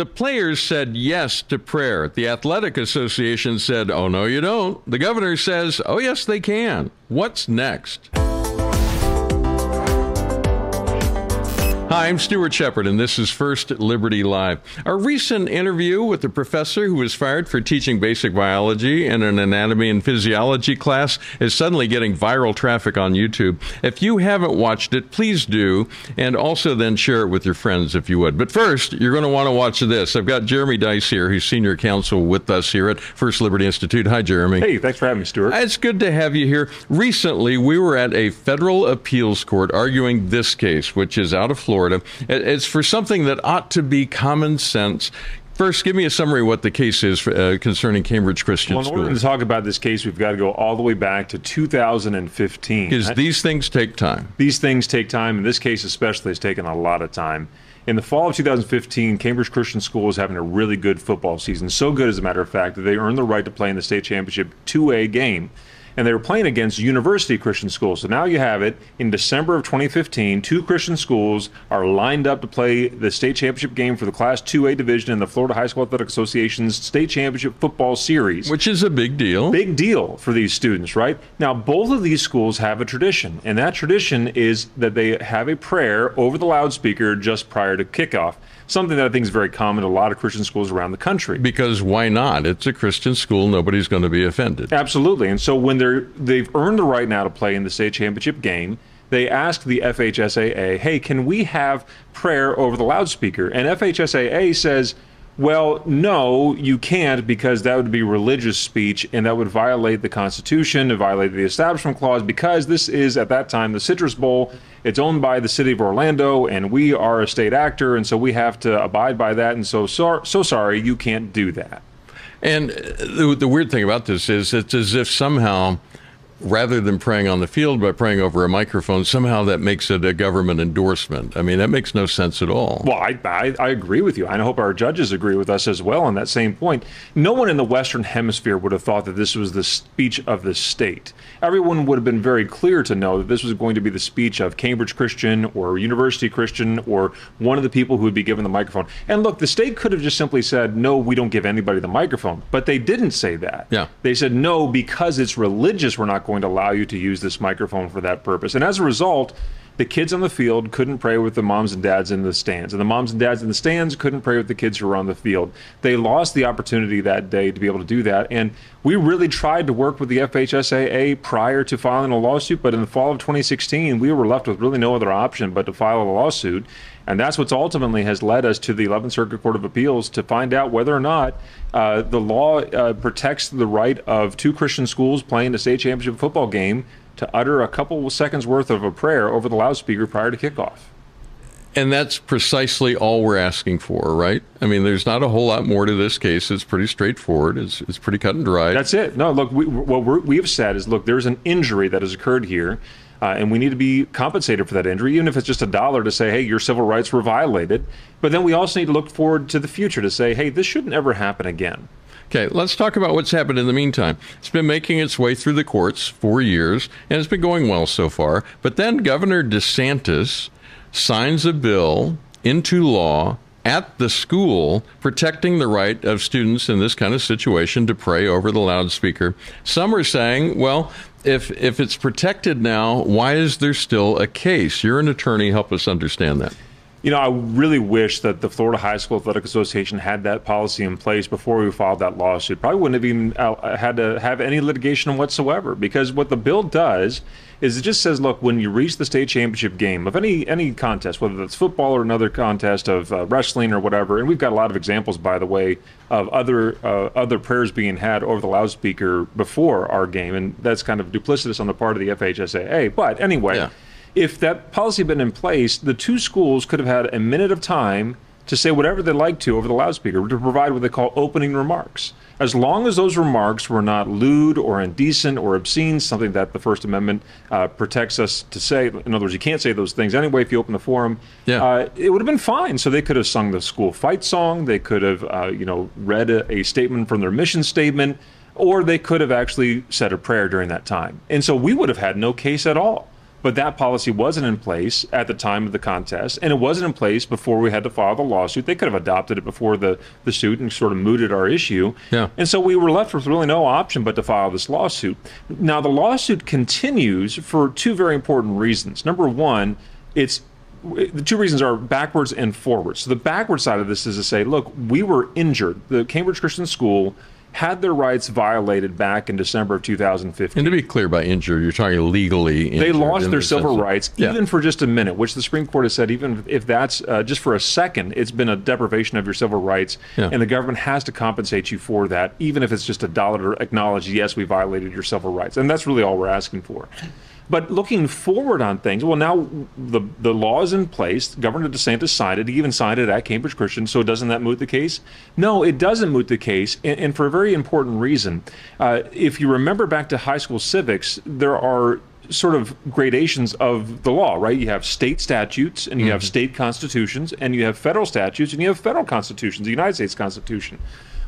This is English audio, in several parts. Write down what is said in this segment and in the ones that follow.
The players said yes to prayer. The Athletic Association said, oh, no, you don't. The governor says, oh, yes, they can. What's next? Hi, I'm Stuart Shepard, and this is First Liberty Live. A recent interview with a professor who was fired for teaching basic biology in an anatomy and physiology class is suddenly getting viral traffic on YouTube. If you haven't watched it, please do, and also then share it with your friends if you would. But first, you're going to want to watch this. I've got Jeremy Dys here, who's senior counsel with us here at First Liberty Institute. Hi, Jeremy. Hey, thanks for having me, Stuart. It's good to have you here. Recently, we were at a federal appeals court arguing this case, which is out of Florida. Florida. It's for something that ought to be common sense. First, give me a summary of what the case is for, uh, concerning Cambridge Christian school. well, in School. order to talk about this case, we've got to go all the way back to 2015. Because these things take time. These things take time. In this case, especially, it's taken a lot of time. In the fall of 2015, Cambridge Christian School was having a really good football season. So good, as a matter of fact, that they earned the right to play in the state championship 2A game and they were playing against university Christian schools. So now you have it in December of 2015. Two Christian schools are lined up to play the state championship game for the Class 2A division in the Florida High School Athletic Association's state championship football series. Which is a big deal. Big deal for these students, right? Now, both of these schools have a tradition, and that tradition is that they have a prayer over the loudspeaker just prior to kickoff something that I think is very common in a lot of Christian schools around the country. Because why not? It's a Christian school. Nobody's going to be offended. Absolutely. And so when they're they've earned the right now to play in the state championship game, they ask the FHSAA, "Hey, can we have prayer over the loudspeaker?" And FHSAA says well, no, you can't because that would be religious speech and that would violate the Constitution and violate the Establishment Clause because this is, at that time, the Citrus Bowl. It's owned by the city of Orlando and we are a state actor and so we have to abide by that. And so, so, so sorry, you can't do that. And the, the weird thing about this is it's as if somehow rather than praying on the field by praying over a microphone, somehow that makes it a government endorsement. I mean, that makes no sense at all. Well, I, I, I, agree with you. I hope our judges agree with us as well on that same point. No one in the Western Hemisphere would have thought that this was the speech of the state. Everyone would have been very clear to know that this was going to be the speech of Cambridge Christian or University Christian or one of the people who would be given the microphone. And look, the state could have just simply said, no, we don't give anybody the microphone. But they didn't say that. Yeah. They said, no, because it's religious, we're not going to allow you to use this microphone for that purpose. And as a result, the kids on the field couldn't pray with the moms and dads in the stands, and the moms and dads in the stands couldn't pray with the kids who were on the field. They lost the opportunity that day to be able to do that, and we really tried to work with the FHSAA prior to filing a lawsuit, but in the fall of 2016, we were left with really no other option but to file a lawsuit. And that's what's ultimately has led us to the 11th Circuit Court of Appeals to find out whether or not uh, the law uh, protects the right of two Christian schools playing a state championship football game to utter a couple seconds worth of a prayer over the loudspeaker prior to kickoff. And that's precisely all we're asking for, right? I mean, there's not a whole lot more to this case. It's pretty straightforward. It's, it's pretty cut and dry. That's it. No, look, we, what we have said is, look, there's an injury that has occurred here, uh, and we need to be compensated for that injury, even if it's just a dollar to say, hey, your civil rights were violated. But then we also need to look forward to the future to say, hey, this shouldn't ever happen again. Okay, let's talk about what's happened in the meantime. It's been making its way through the courts for years, and it's been going well so far. But then Governor DeSantis signs a bill into law at the school protecting the right of students in this kind of situation to pray over the loudspeaker. Some are saying, well, if if it's protected now, why is there still a case? You're an attorney, help us understand that. You know, I really wish that the Florida High School Athletic Association had that policy in place before we filed that lawsuit. Probably wouldn't have even uh, had to have any litigation whatsoever because what the bill does is it just says, look, when you reach the state championship game of any any contest, whether that's football or another contest of uh, wrestling or whatever, and we've got a lot of examples, by the way, of other uh, other prayers being had over the loudspeaker before our game, and that's kind of duplicitous on the part of the FHSAA. But anyway. Yeah if that policy had been in place, the two schools could have had a minute of time to say whatever they'd like to over the loudspeaker to provide what they call opening remarks. As long as those remarks were not lewd or indecent or obscene, something that the First Amendment uh, protects us to say. In other words, you can't say those things anyway if you open the forum. Yeah. Uh, it would have been fine. So they could have sung the school fight song. They could have, uh, you know, read a, a statement from their mission statement, or they could have actually said a prayer during that time. And so we would have had no case at all. But that policy wasn't in place at the time of the contest, and it wasn't in place before we had to file the lawsuit. They could have adopted it before the, the suit and sort of mooted our issue. Yeah. And so we were left with really no option but to file this lawsuit. Now, the lawsuit continues for two very important reasons. Number one, it's the two reasons are backwards and forwards. So the backward side of this is to say, look, we were injured. The Cambridge Christian School had their rights violated back in December of 2015. And to be clear, by injured, you're talking legally. Injured they lost their civil rights Yeah. even for just a minute, which the Supreme Court has said even if that's uh, just for a second, it's been a deprivation of your civil rights, Yeah. and the government has to compensate you for that, even if it's just a dollar to acknowledge, yes, we violated your civil rights, and that's really all we're asking for. But looking forward on things, well, now the the law is in place. Governor DeSantis signed it. He even signed it at Cambridge Christian. So doesn't that moot the case? No, it doesn't moot the case, and, and for a very important reason. Uh, if you remember back to high school civics, there are sort of gradations of the law, right? You have state statutes and you have state constitutions, and you have federal statutes and you have federal constitutions, the United States Constitution.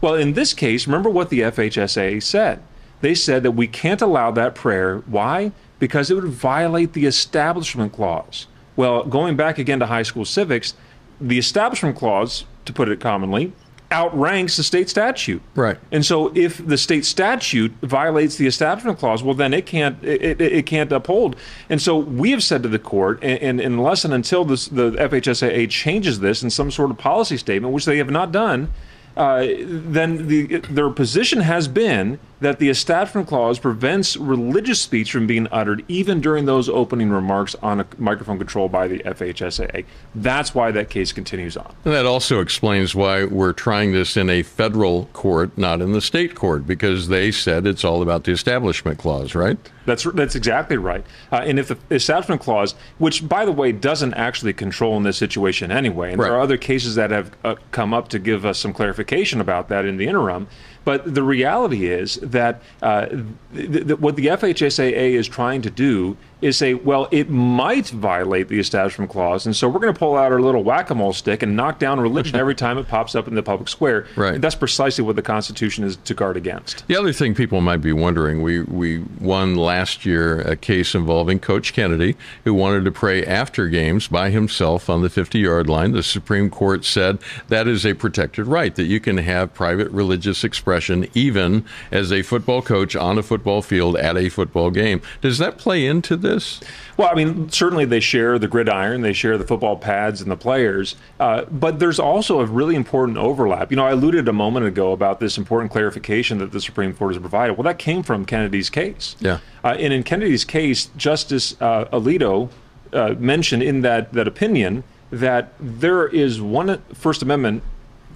Well, in this case, remember what the FHSA said. They said that we can't allow that prayer. Why? Because it would violate the Establishment Clause. Well, going back again to high school civics, the Establishment Clause, to put it commonly, outranks the state statute. Right. And so, if the state statute violates the Establishment Clause, well, then it can't it, it, it can't uphold. And so, we have said to the court, and, and unless and until this, the FHSAA changes this in some sort of policy statement, which they have not done, uh, then the, their position has been that the Establishment Clause prevents religious speech from being uttered even during those opening remarks on a microphone controlled by the FHSAA. That's why that case continues on. And that also explains why we're trying this in a federal court, not in the state court, because they said it's all about the Establishment Clause, right? That's that's exactly right. Uh, and if the Establishment Clause, which by the way doesn't actually control in this situation anyway, and there are other cases that have uh, come up to give us some clarification about that in the interim. But the reality is that uh, th- th- what the FHSAA is trying to do is say, well, it might violate the Establishment Clause, and so we're going to pull out our little whack-a-mole stick and knock down religion every time it pops up in the public square. Right. And that's precisely what the Constitution is to guard against. The other thing people might be wondering, we, we won last year a case involving Coach Kennedy, who wanted to pray after games by himself on the 50 yard line. The Supreme Court said that is a protected right, that you can have private religious expression even as a football coach on a football field at a football game. Does that play into this? Well, I mean, certainly they share the gridiron, they share the football pads and the players, uh, but there's also a really important overlap. You know, I alluded a moment ago about this important clarification that the Supreme Court has provided. Well, that came from Kennedy's case. Yeah. Uh, and in Kennedy's case, Justice uh, Alito uh, mentioned in that, that opinion that there is one First Amendment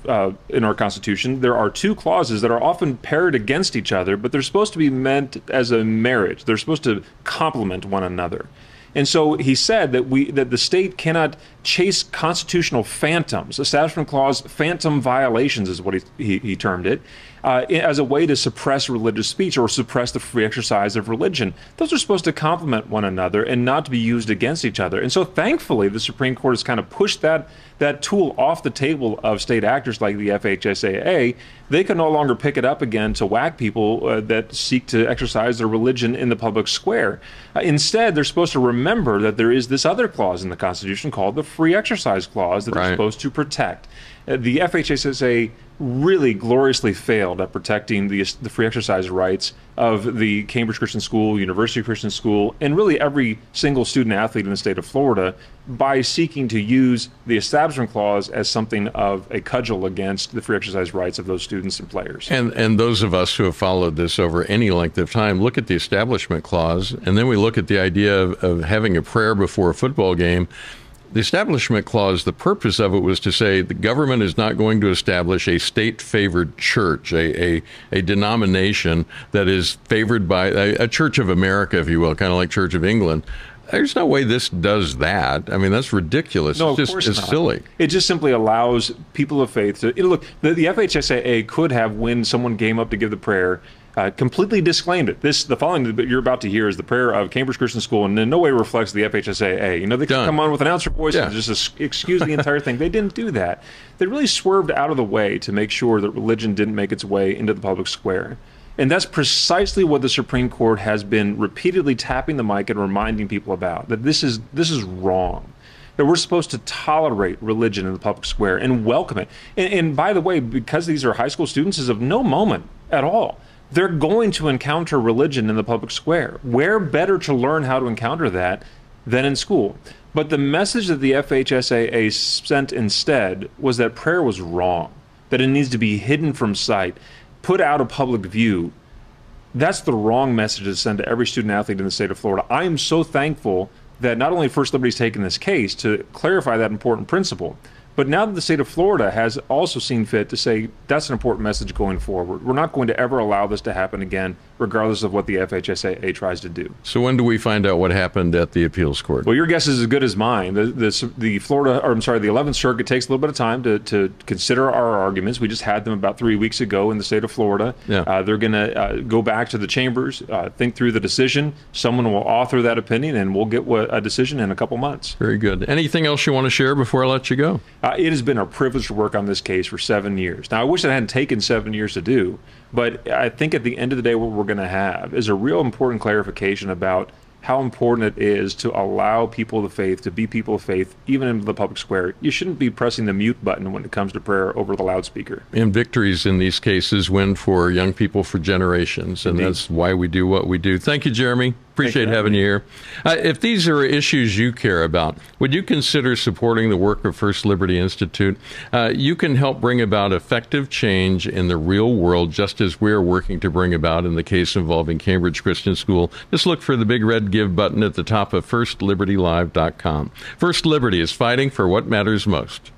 uh, in our Constitution, there are two clauses that are often paired against each other, but they're supposed to be meant as a marriage. They're supposed to complement one another. And so he said that we that the state cannot chase constitutional phantoms. Establishment Clause phantom violations is what he, he, he termed it, uh, as a way to suppress religious speech or suppress the free exercise of religion. Those are supposed to complement one another and not to be used against each other. And so thankfully, the Supreme Court has kind of pushed that that tool off the table of state actors like the FHSAA, they can no longer pick it up again to whack people uh, that seek to exercise their religion in the public square. Uh, instead, they're supposed to remember that there is this other clause in the Constitution called the Free Exercise Clause that Right. they're supposed to protect. Uh, the FHSAA really gloriously failed at protecting the, the free exercise rights of the Cambridge Christian School, University Christian School, and really every single student athlete in the state of Florida by seeking to use the Establishment Clause as something of a cudgel against the free exercise rights of those students and players. And and those of us who have followed this over any length of time look at the Establishment Clause, and then we look at the idea of, of having a prayer before a football game. The Establishment Clause, the purpose of it was to say the government is not going to establish a state favored church, a, a, a denomination that is favored by a, a Church of America, if you will, kind of like Church of England. There's no way this does that. I mean, that's ridiculous. No, it's of just course it's not. silly. It just simply allows people of faith to look. The, the FHSAA could have, when someone came up to give the prayer, uh, completely disclaimed it. This, the following that you're about to hear, is the prayer of Cambridge Christian School, and in no way reflects the FHSAA. You know, they come on with an announcer voice Yeah. and just excuse the entire thing. They didn't do that. They really swerved out of the way to make sure that religion didn't make its way into the public square. And that's precisely what the Supreme Court has been repeatedly tapping the mic and reminding people about that this is this is wrong. That we're supposed to tolerate religion in the public square and welcome it. And, and by the way, because these are high school students, is of no moment at all. They're going to encounter religion in the public square. Where better to learn how to encounter that than in school? But the message that the FHSAA sent instead was that prayer was wrong, that it needs to be hidden from sight, put out of public view, that's the wrong message to send to every student athlete in the state of Florida. I am so thankful that not only First Liberty's taken this case to clarify that important principle, but now that the state of Florida has also seen fit to say that's an important message going forward, we're not going to ever allow this to happen again, regardless of what the FHSAA tries to do. So when do we find out what happened at the appeals court? Well, your guess is as good as mine. The, the, the Florida, or I'm sorry, the 11th Circuit takes a little bit of time to, to consider our arguments. We just had them about three weeks ago in the state of Florida. Yeah. Uh, they're going to uh, go back to the chambers, uh, think through the decision. Someone will author that opinion, and we'll get a decision in a couple months. Very good. Anything else you want to share before I let you go? Uh, it has been a privilege to work on this case for seven years. Now, I wish it hadn't taken seven years to do, but I think at the end of the day, what we're going to have is a real important clarification about how important it is to allow people of faith to be people of faith, even in the public square. You shouldn't be pressing the mute button when it comes to prayer over the loudspeaker. And victories in these cases win for young people for generations, and Indeed. that's why we do what we do. Thank you, Jeremy. Appreciate having you here. Uh, if these are issues you care about, would you consider supporting the work of First Liberty Institute? Uh, you can help bring about effective change in the real world, just as we're working to bring about in the case involving Cambridge Christian School. Just look for the big red give button at the top of FirstLibertyLive.com. First Liberty is fighting for what matters most.